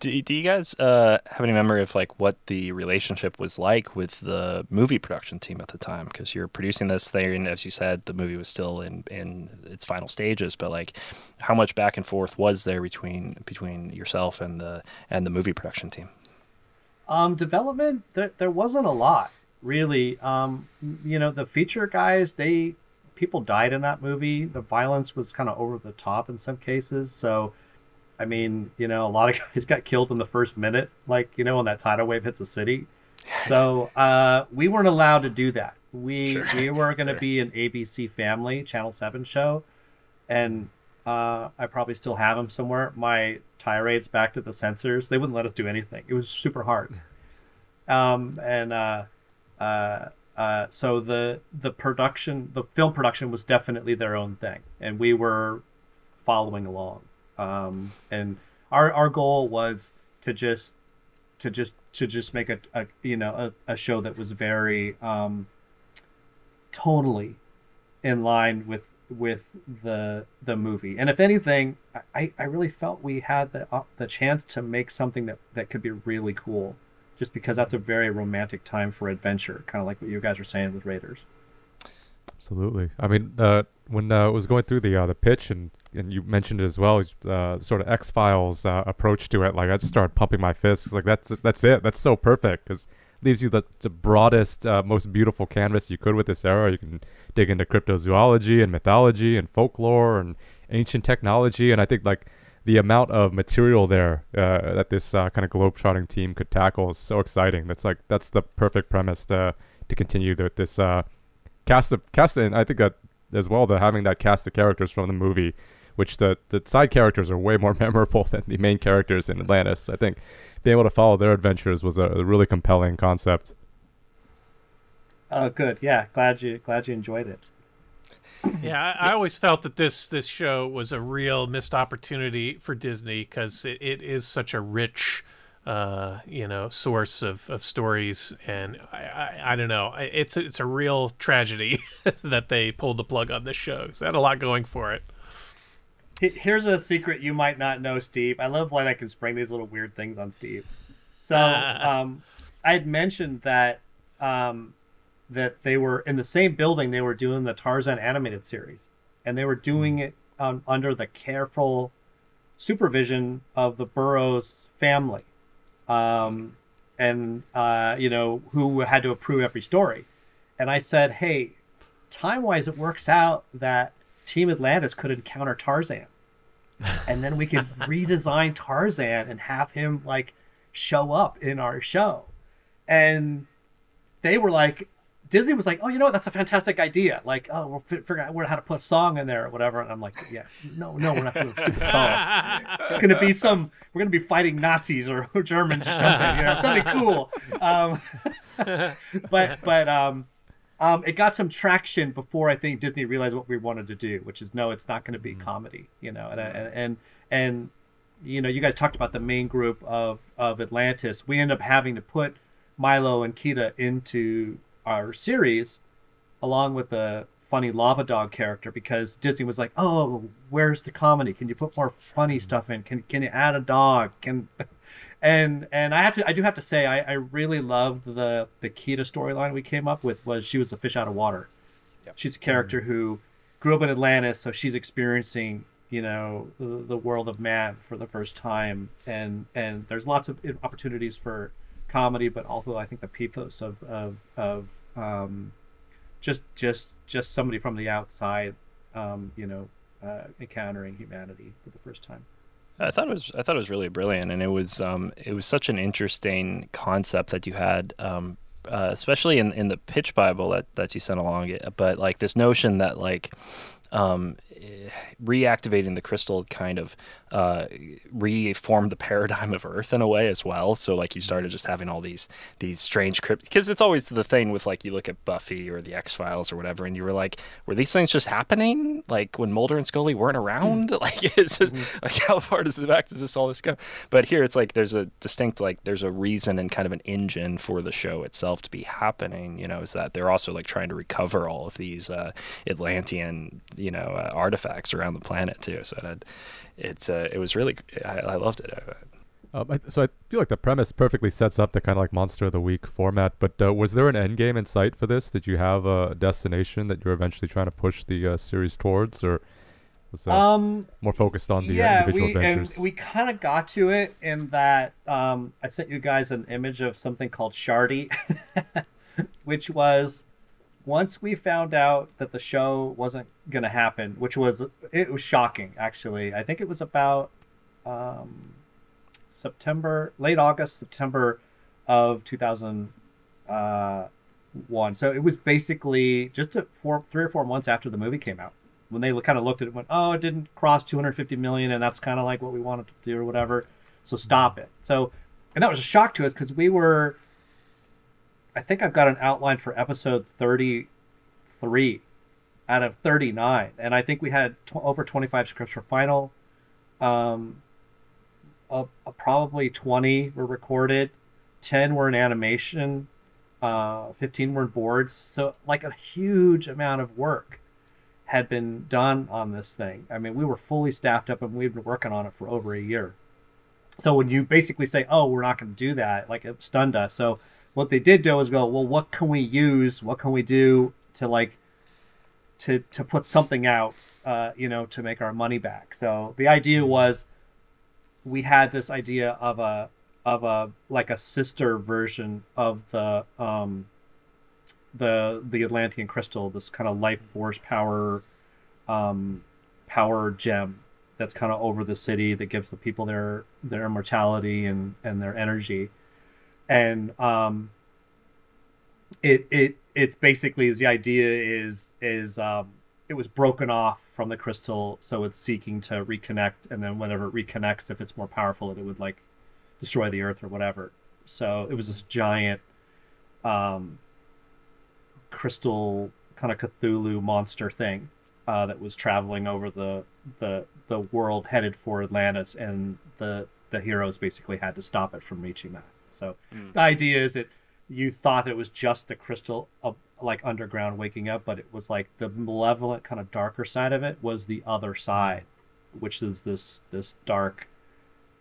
Do, do you guys uh, have any memory of like what the relationship was like with the movie production team at the time? Because you're producing this thing, and as you said, the movie was still in, in its final stages. But like, how much back and forth was there between between yourself and the and the movie production team? Um, development there there wasn't a lot really. Um, you know the feature guys they people died in that movie. The violence was kind of over the top in some cases, so I mean, you know, a lot of <laughs> guys got killed in the first minute, like you know, when that tidal wave hits a city. <laughs> So uh, we weren't allowed to do that. We Sure. we were going to Sure. be an ABC Family Channel Seven show, and uh, I probably still have them somewhere. My tirades back to the censors. They wouldn't let us do anything. It was super hard. <laughs> Um, and uh, uh, uh, so the the production, the film production, was definitely their own thing, and we were following along. Um, and our our goal was to just to just to just make a, a you know a, a show that was very um, tonally in line with with the the movie. And if anything, I, I really felt we had the uh, the chance to make something that, that could be really cool, just because that's a very romantic time for adventure, kind of like what you guys were saying with Raiders. Absolutely. I mean, uh, when uh, I was going through the uh, the pitch and and you mentioned it as well, uh, sort of X Files uh, approach to it. Like I just started pumping my fists. Like that's that's it. That's so perfect because leaves you the, the broadest, uh, most beautiful canvas you could with this era. You can dig into cryptozoology and mythology and folklore and ancient technology. And I think like the amount of material there uh, that this uh, kind of globetrotting team could tackle is so exciting. That's like that's the perfect premise to to continue with this uh, cast of cast. And I think that as well, the having that cast of characters from the movie, which the the side characters are way more <laughs> memorable than the main characters in Atlantis. I think being able to follow their adventures was a, a really compelling concept. Oh, good. Yeah, glad you glad you enjoyed it. <coughs> Yeah, I, I always felt that this this show was a real missed opportunity for Disney because it, it is such a rich, uh, you know, source of, of stories, and I, I, I don't know, it's a, it's a real tragedy <laughs> that they pulled the plug on this show. 'cause it had a lot going for it. He- Here's a secret you might not know, Steve. I love when I can spring these little weird things on Steve. So, um, I had mentioned that um, that they were in the same building. They were doing the Tarzan animated series, and they were doing it um, under the careful supervision of the Burroughs family, um, and uh, you know who had to approve every story. And I said, hey, time wise, it works out that Team Atlantis could encounter Tarzan. and then we could <laughs> redesign Tarzan and have him like show up in our show. And they were like, Disney was like, oh, you know what? That's a fantastic idea. Like, oh, we'll fi- figure out how to put a song in there or whatever. And I'm like, yeah, no, no, we're not doing a stupid song. It's gonna be some. We're gonna be fighting Nazis or, or <laughs> Germans or something. You know, something cool. Um, <laughs> but but um, um, it got some traction before I think Disney realized what we wanted to do, which is no, it's not going to be comedy, you know, and, and and and you know, you guys talked about the main group of of Atlantis. We end up having to put Milo and Kida into our series, along with the funny lava dog character, because Disney was like, "Oh, where's the comedy? Can you put more funny stuff in? Can can you add a dog? Can and and I have to I do have to say I, I really loved the the Kida storyline we came up with was she was a fish out of water. She's a character who grew up in Atlantis, so she's experiencing you know the, the world of man for the first time, and and there's lots of opportunities for comedy, but also I think the pathos of of of um, just just just somebody from the outside, um, you know, uh, encountering humanity for the first time. I thought it was I thought it was really brilliant, and it was um, it was such an interesting concept that you had, um, uh, especially in, in the pitch Bible that, that you sent along. It, but like this notion that like um, reactivating the crystal kind of uh, reformed the paradigm of Earth in a way as well. So like you started just having all these these strange crypt because it's always the thing with like you look at Buffy or the X Files or whatever, and you were like, were these things just happening like when Mulder and Scully weren't around? <laughs> Like is it, like how far does the back does this all this go? But here it's like there's a distinct like there's a reason and kind of an engine for the show itself to be happening. You know, is that they're also like trying to recover all of these uh, Atlantean you know uh, artifacts around the planet too. So it had, it's uh, it was really I, I loved it. Uh, Um, I, so I feel like the premise perfectly sets up the kind of like monster of the week format. But uh, was there an end game in sight for this? Did you have a destination that you're eventually trying to push the uh, series towards, or was that Um, more focused on the uh, yeah, individual we, and adventures? we kind of got to it in that um, I sent you guys an image of something called Shardy, <laughs> which was once we found out that the show wasn't going to happen, which was it was shocking actually. I think it was about um, September, late August, September of 2001. Uh, so it was basically just a four, three or four months after the movie came out when they kind of looked at it, went, "Oh, it didn't cross 250 million, and that's kind of like what we wanted to do, or whatever." So stop it. So, and that was a shock to us because we were. I think I've got an outline for episode 33 out of 39, and I think we had over 25 scripts for final. Um, uh, uh, probably 20 were recorded, 10 were in animation, uh, 15 were in boards. So like a huge amount of work had been done on this thing. I mean, we were fully staffed up and we've been working on it for over a year. So when you basically say, "Oh, we're not going to do that," like it stunned us. So what they did do was go, "Well, what can we use? What can we do to like to to put something out, uh, you know, to make our money back?" So the idea was we had this idea of a of a like a sister version of the um the the Atlantean crystal, this kind of life force power um power gem that's kind of over the city that gives the people their their immortality and and their energy and um it it it basically is the idea is is um it was broken off from the crystal so it's seeking to reconnect and then whenever it reconnects if it's more powerful it would like destroy the earth or whatever so it was this giant um crystal kind of cthulhu monster thing uh, that was traveling over the the the world headed for Atlantis, and the the heroes basically had to stop it from reaching that. So mm. the idea is that you thought it was just the crystal of like underground waking up, but it was like the malevolent kind of darker side of it was the other side, which is this this dark,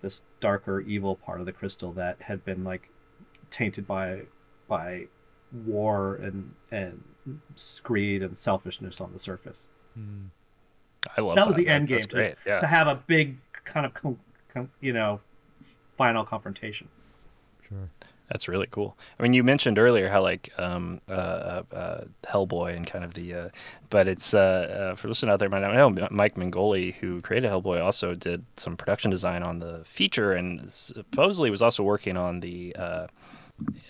this darker evil part of the crystal that had been like tainted by by war and and greed and selfishness on the surface. Mm. I love that. That was the end game. To, yeah. to have a big kind of, you know, final confrontation. Sure. That's really cool. I mean, you mentioned earlier how like um, uh, uh, uh Hellboy and kind of the, uh, but it's uh, uh, for listeners out there, I know Mike Mignola, who created Hellboy, also did some production design on the feature, and supposedly was also working on the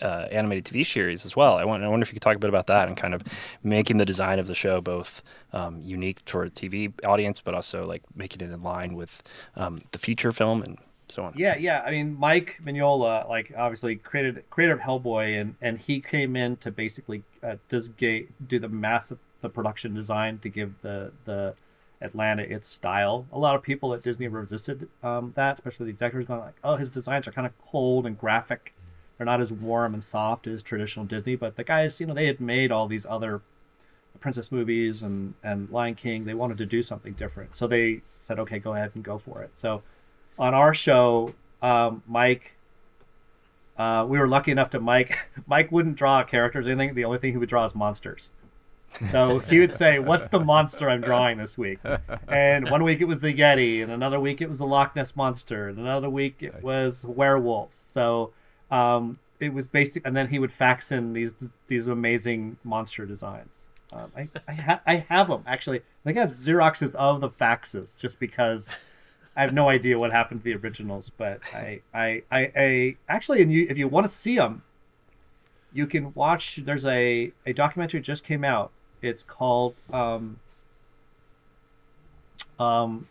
animated TV series as well. I, want, I wonder if you could talk a bit about that and kind of making the design of the show both um, unique for a TV audience, but also like making it in line with um, the feature film and so on. Yeah, yeah. I mean, Mike Mignola, like obviously created creator of Hellboy, and and he came in to basically uh, does do the massive the production design to give the the Atlanta its style. A lot of people at Disney resisted um, that, especially the executives, going like, "Oh, his designs are kind of cold and graphic." They're not as warm and soft as traditional Disney, but the guys, you know, they had made all these other princess movies and and Lion King. They wanted to do something different, so they said, "Okay, go ahead and go for it." So, on our show, um, Mike, uh, we were lucky enough to Mike. <laughs> Mike wouldn't draw characters or anything. The only thing he would draw is monsters. So he would say, "What's the monster I'm drawing this week?" And one week it was the Yeti, and another week it was the Loch Ness monster, and another week it nice. was werewolves. So um, it was basic, and then he would fax in these these amazing monster designs. Um, I I, ha- I have them actually. I think I have Xeroxes of the faxes just because I have no idea what happened to the originals. But I I I, I actually, and you if you want to see them, you can watch. There's a a documentary just came out. It's called um um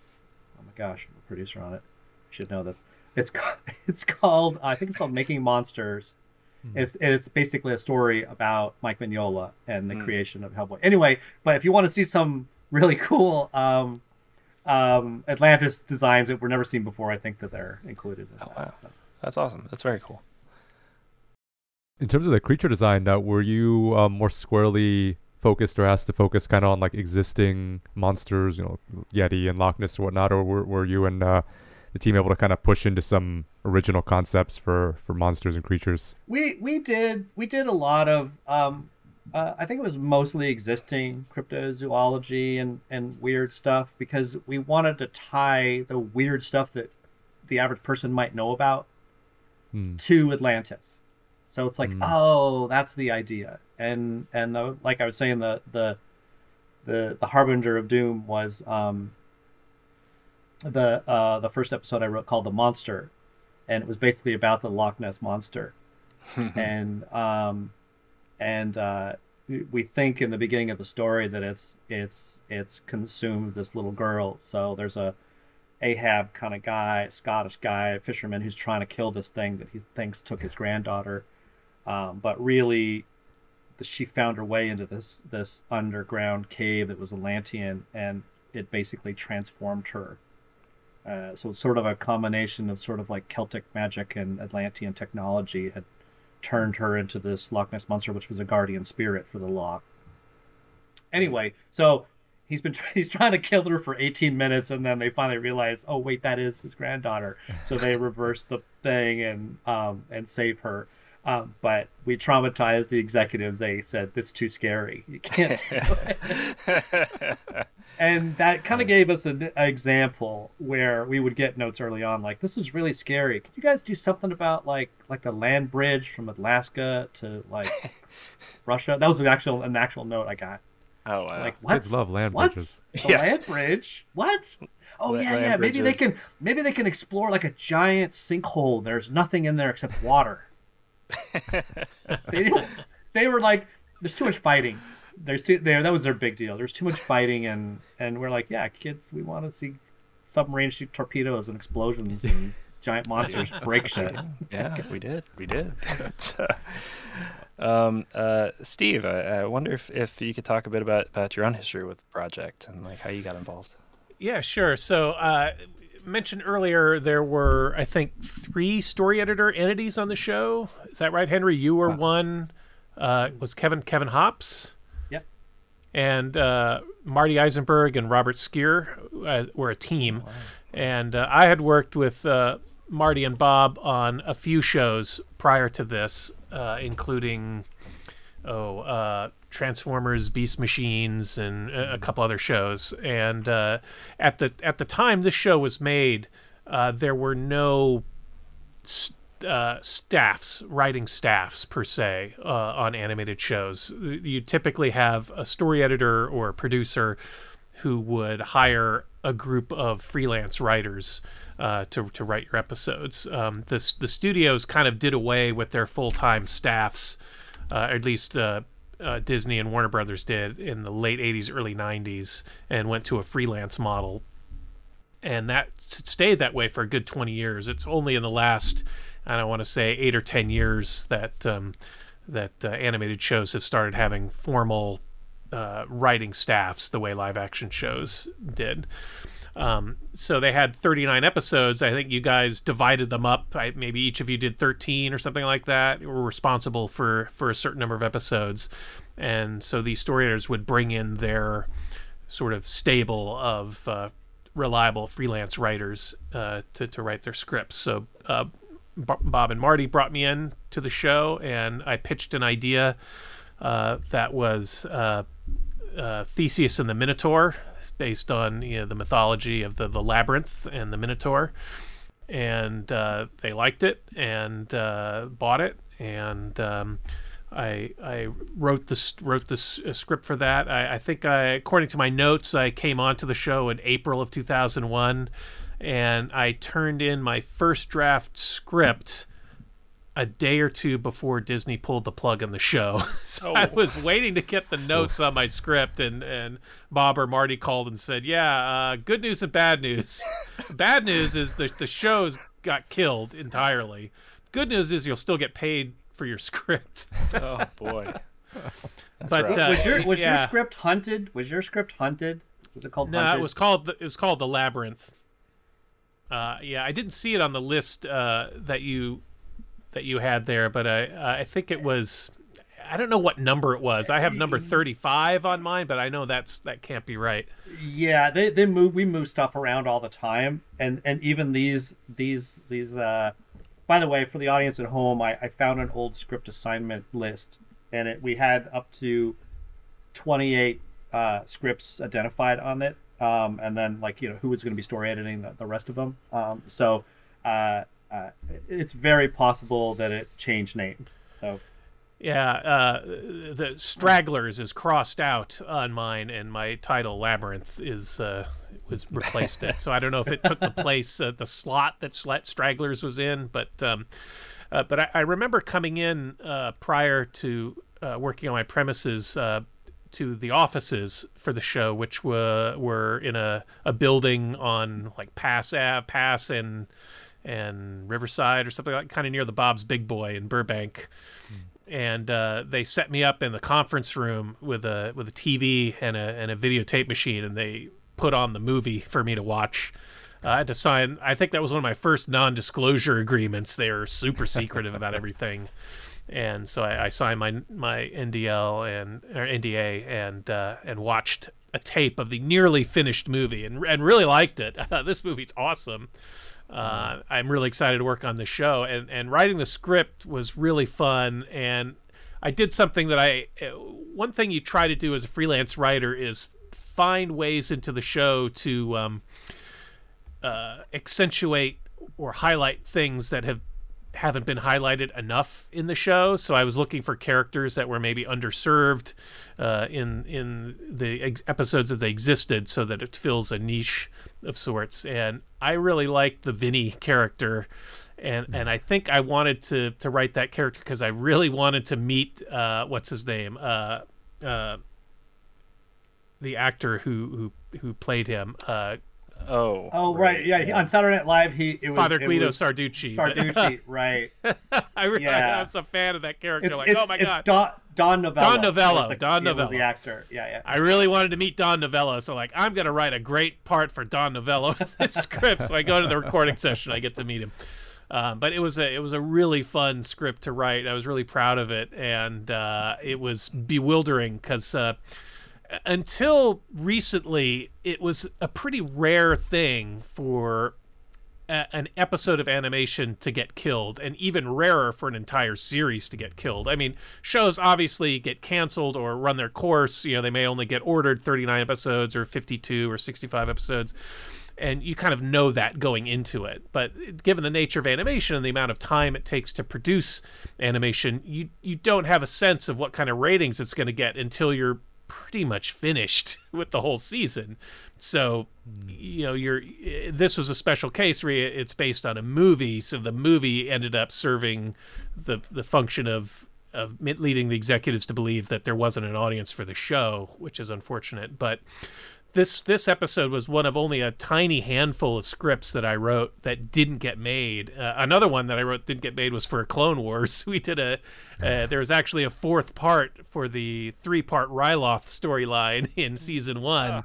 oh my gosh, I'm a producer on it. I should know this. It's called, <laughs> it's called I think it's called Making Monsters. Mm. It's it's basically a story about Mike Mignola and the mm. creation of Hellboy. Anyway, but if you want to see some really cool um, um, Atlantis designs that were never seen before, I think that they're included. In oh that, wow, so. that's awesome. That's very cool. In terms of the creature design, uh, were you um, more squarely focused or asked to focus kind of on like existing monsters, you know, Yeti and Loch Ness or whatnot, or were, were you and uh, the team able to kind of push into some original concepts for for monsters and creatures? We we did we did a lot of um, uh, I think it was mostly existing cryptozoology and and weird stuff because we wanted to tie the weird stuff that the average person might know about hmm. to Atlantis. So it's like, hmm. oh, that's the idea. And and the, like I was saying, the the the the harbinger of doom was um, the uh, the first episode I wrote called "The Monster," and it was basically about the Loch Ness monster, <laughs> and um, and uh, we think in the beginning of the story that it's it's it's consumed this little girl. So there's a Ahab kind of guy, Scottish guy, fisherman who's trying to kill this thing that he thinks took his granddaughter, um, but really, she found her way into this this underground cave that was Atlantean, and it basically transformed her. Uh, so it's sort of a combination of sort of like Celtic magic and Atlantean technology had turned her into this Loch Ness monster, which was a guardian spirit for the Loch. Anyway, so he's been <laughs> he's trying to kill her for 18 minutes, and then they finally realize, oh wait, that is his granddaughter. So they <laughs> reverse the thing and um, and save her. Um, but we traumatized the executives. They said it's too scary. You can't do it. <laughs> and that kind of gave us an example where we would get notes early on like, "This is really scary. Could you guys do something about like like the land bridge from Alaska to like <laughs> Russia?" That was an actual an actual note I got. Oh wow! Like what? Kids love land What? bridges. A Yes. land bridge? What? Oh La- yeah, land yeah. Maybe they can maybe they can explore like a giant sinkhole. There's nothing in there except water. <laughs> they, they were like, there's too much fighting. There's too there. That was their big deal. There's too much fighting, and and we're like, yeah, kids, we want to see submarines shoot torpedoes and explosions and <laughs> giant monsters break shit. yeah, we did. We did. <laughs> um, uh, Steve, I, I wonder if, if you could talk a bit about, about your own history with the project and like how you got involved. Yeah, sure. So, uh, mentioned earlier there were, I think, three story editor entities on the show. Is that right, Henry? You were one. Uh, was Kevin Kevin Hopps Yep. And uh, Marty Isenberg and Robert Skir uh, were a team, and uh, I had worked with uh, Marty and Bob on a few shows prior to this, uh, including oh uh, Transformers, Beast Machines, and a, a couple other shows. And uh, at the at the time this show was made, uh, there were no uh, staffs, writing staffs per se, uh, on animated shows. You typically have a story editor or a producer who would hire a group of freelance writers uh, to, to write your episodes. Um, the, the studios kind of did away with their full time staffs, uh, at least uh, uh, Disney and Warner Brothers did in the late 80s, early 90s, and went to a freelance model and that stayed that way for a good 20 years. It's only in the last, I don't want to say eight or 10 years that um, that uh, animated shows have started having formal uh, writing staffs the way live action shows did. Um, so they had 39 episodes. I think you guys divided them up. I, maybe each of you did 13 or something like that. You were responsible for for a certain number of episodes, and so these story editors would bring in their sort of stable of uh, reliable freelance writers uh, to, to write their scripts. So uh, B- Bob and Marty brought me in to the show, and I pitched an idea uh, that was uh, uh, Theseus and the Minotaur, based on you know, the mythology of the, the labyrinth and the Minotaur. And uh, they liked it and bought it, and um, I I wrote this wrote this uh, script for that. I, I think I, according to my notes, I came onto the show in April of 2001, and I turned in my first draft script a day or two before Disney pulled the plug on the show. <laughs> so I was waiting to get the notes on my script, and and Bob or Marty called and said, "Yeah, uh, good news and bad news. <laughs> bad news is the the show's got killed entirely. Good news is you'll still get paid for your <laughs> script." Oh boy. but uh, Was your was your script hunted? Was your script hunted? Was it called No, hunted? it was called the, it was called the labyrinth. Uh, yeah, I didn't see it on the list uh, that you that you had there, but I I think it was. I don't know what number it was. I have number thirty-five on mine, but I know that's that can't be right. Yeah, they they move we move stuff around all the time, and and even these these these. uh By the way, for the audience at home, I, I found an old script assignment list, and it we had up to twenty eight uh, scripts identified on it, um, and then like you know who was going to be story editing the, the rest of them. Um, so uh, uh, it's very possible that it changed name. So Yeah, uh, the stragglers is crossed out on mine, and my title labyrinth is uh, was replaced it. So I don't know if it took the place uh, the slot that Stragglers was in, but um, uh, but I, I, remember coming in uh, prior to uh, working on my premises uh, to the offices for the show, which were were in a, a building on like Pass Ave, Pass and and Riverside or something like kind of near the Bob's Big Boy in Burbank. Mm and uh, they set me up in the conference room with a with a TV and a and a videotape machine, and they put on the movie for me to watch. Uh, I had to sign. I think that was one of my first non-disclosure agreements. They are super secretive about <laughs> everything, and so I, I, signed my my NDL and or NDA and uh, and watched a tape of the nearly finished movie and and really liked it. <laughs> I thought this movie's awesome. Uh, I'm really excited to work on the show, and and writing the script was really fun. And I did something that I uh, one thing you try to do as a freelance writer is find ways into the show to um, uh, accentuate or highlight things that have haven't been highlighted enough in the show. So I was looking for characters that were maybe underserved uh, in in the ex- episodes as they existed, so that it fills a niche of sorts. And I really liked the Vinny character. And, and I think I wanted to, to write that character because I really wanted to meet uh, what's his name uh, uh, the actor who who who played him uh, Oh. Oh right, yeah. He, on Saturday Night Live, he it was, Father Guido was Sarducci. Sarducci, <laughs> right? I really, yeah. I was a fan of that character. It's, like, it's, oh my god, Don, Don Novello. Don Novello. The, Don Novello was the actor. Yeah, yeah. I really wanted to meet Don Novello, so like, I'm gonna write a great part for Don Novello <laughs> in the script. So I go to the recording session, I get to meet him. Um, but it was a it was a really fun script to write. I was really proud of it, and uh, it was bewildering because. Uh, until recently, it was a pretty rare thing for a, an episode of animation to get killed, and even rarer for an entire series to get killed. I mean, shows obviously get canceled or run their course. You know, they may only get ordered 39 episodes or 52 or 65 episodes. And you kind of know that going into it. But given the nature of animation and the amount of time it takes to produce animation, you you don't have a sense of what kind of ratings it's going to get until you're pretty much finished <laughs> with the whole season. So, you know, you're this was a special case where it's based on a movie, so the movie ended up serving the the function of of leading the executives to believe that there wasn't an audience for the show, which is unfortunate. But this this episode was one of only a tiny handful of scripts that I wrote that didn't get made. Uh, another one that I wrote didn't get made was for Clone Wars. <laughs> We did a uh, <sighs> there was actually a fourth part for the three part Ryloth storyline <laughs> in season one. Ah.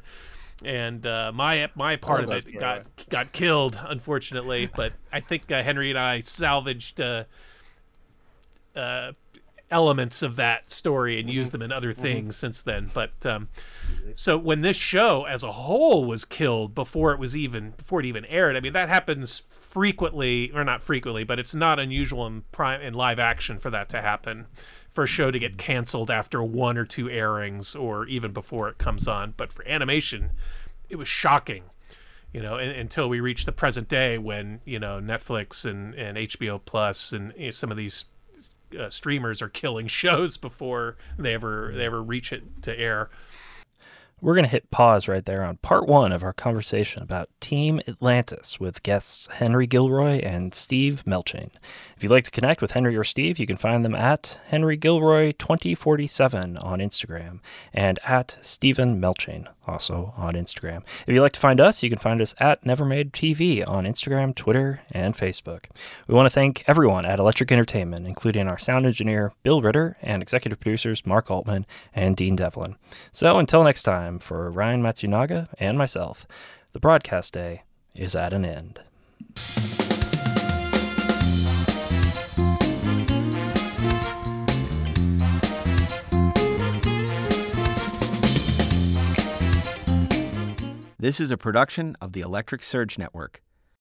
And uh, my my part of it got got killed, <laughs> unfortunately. But I think uh, Henry and I salvaged uh, uh, elements of that story and mm-hmm. used them in other mm-hmm. things mm-hmm. since then. But um, so when this show as a whole was killed before it was even before it even aired, I mean that happens frequently or not frequently, but it's not unusual in prime in live action for that to happen. For a show to get canceled after one or two airings or even before it comes on. But for animation, it was shocking you know, until we reach the present day when you know Netflix and, and HBO Plus and you know, some of these uh, streamers are killing <laughs> shows before they ever they ever reach it to air. We're going to hit pause right there on part one of our conversation about Team Atlantis with guests Henry Gilroy and Steve Melching. If you'd like to connect with Henry or Steve, you can find them at Henry Gilroy 2047 on Instagram and at Steven Melching also on Instagram. If you'd like to find us, you can find us at Nevermade TV on Instagram, Twitter, and Facebook. We want to thank everyone at Electric Entertainment, including our sound engineer Bill Ritter and executive producers Mark Altman and Dean Devlin. So until next time, for Ryan Matsunaga and myself, the broadcast day is at an end. This is a production of the Electric Surge Network.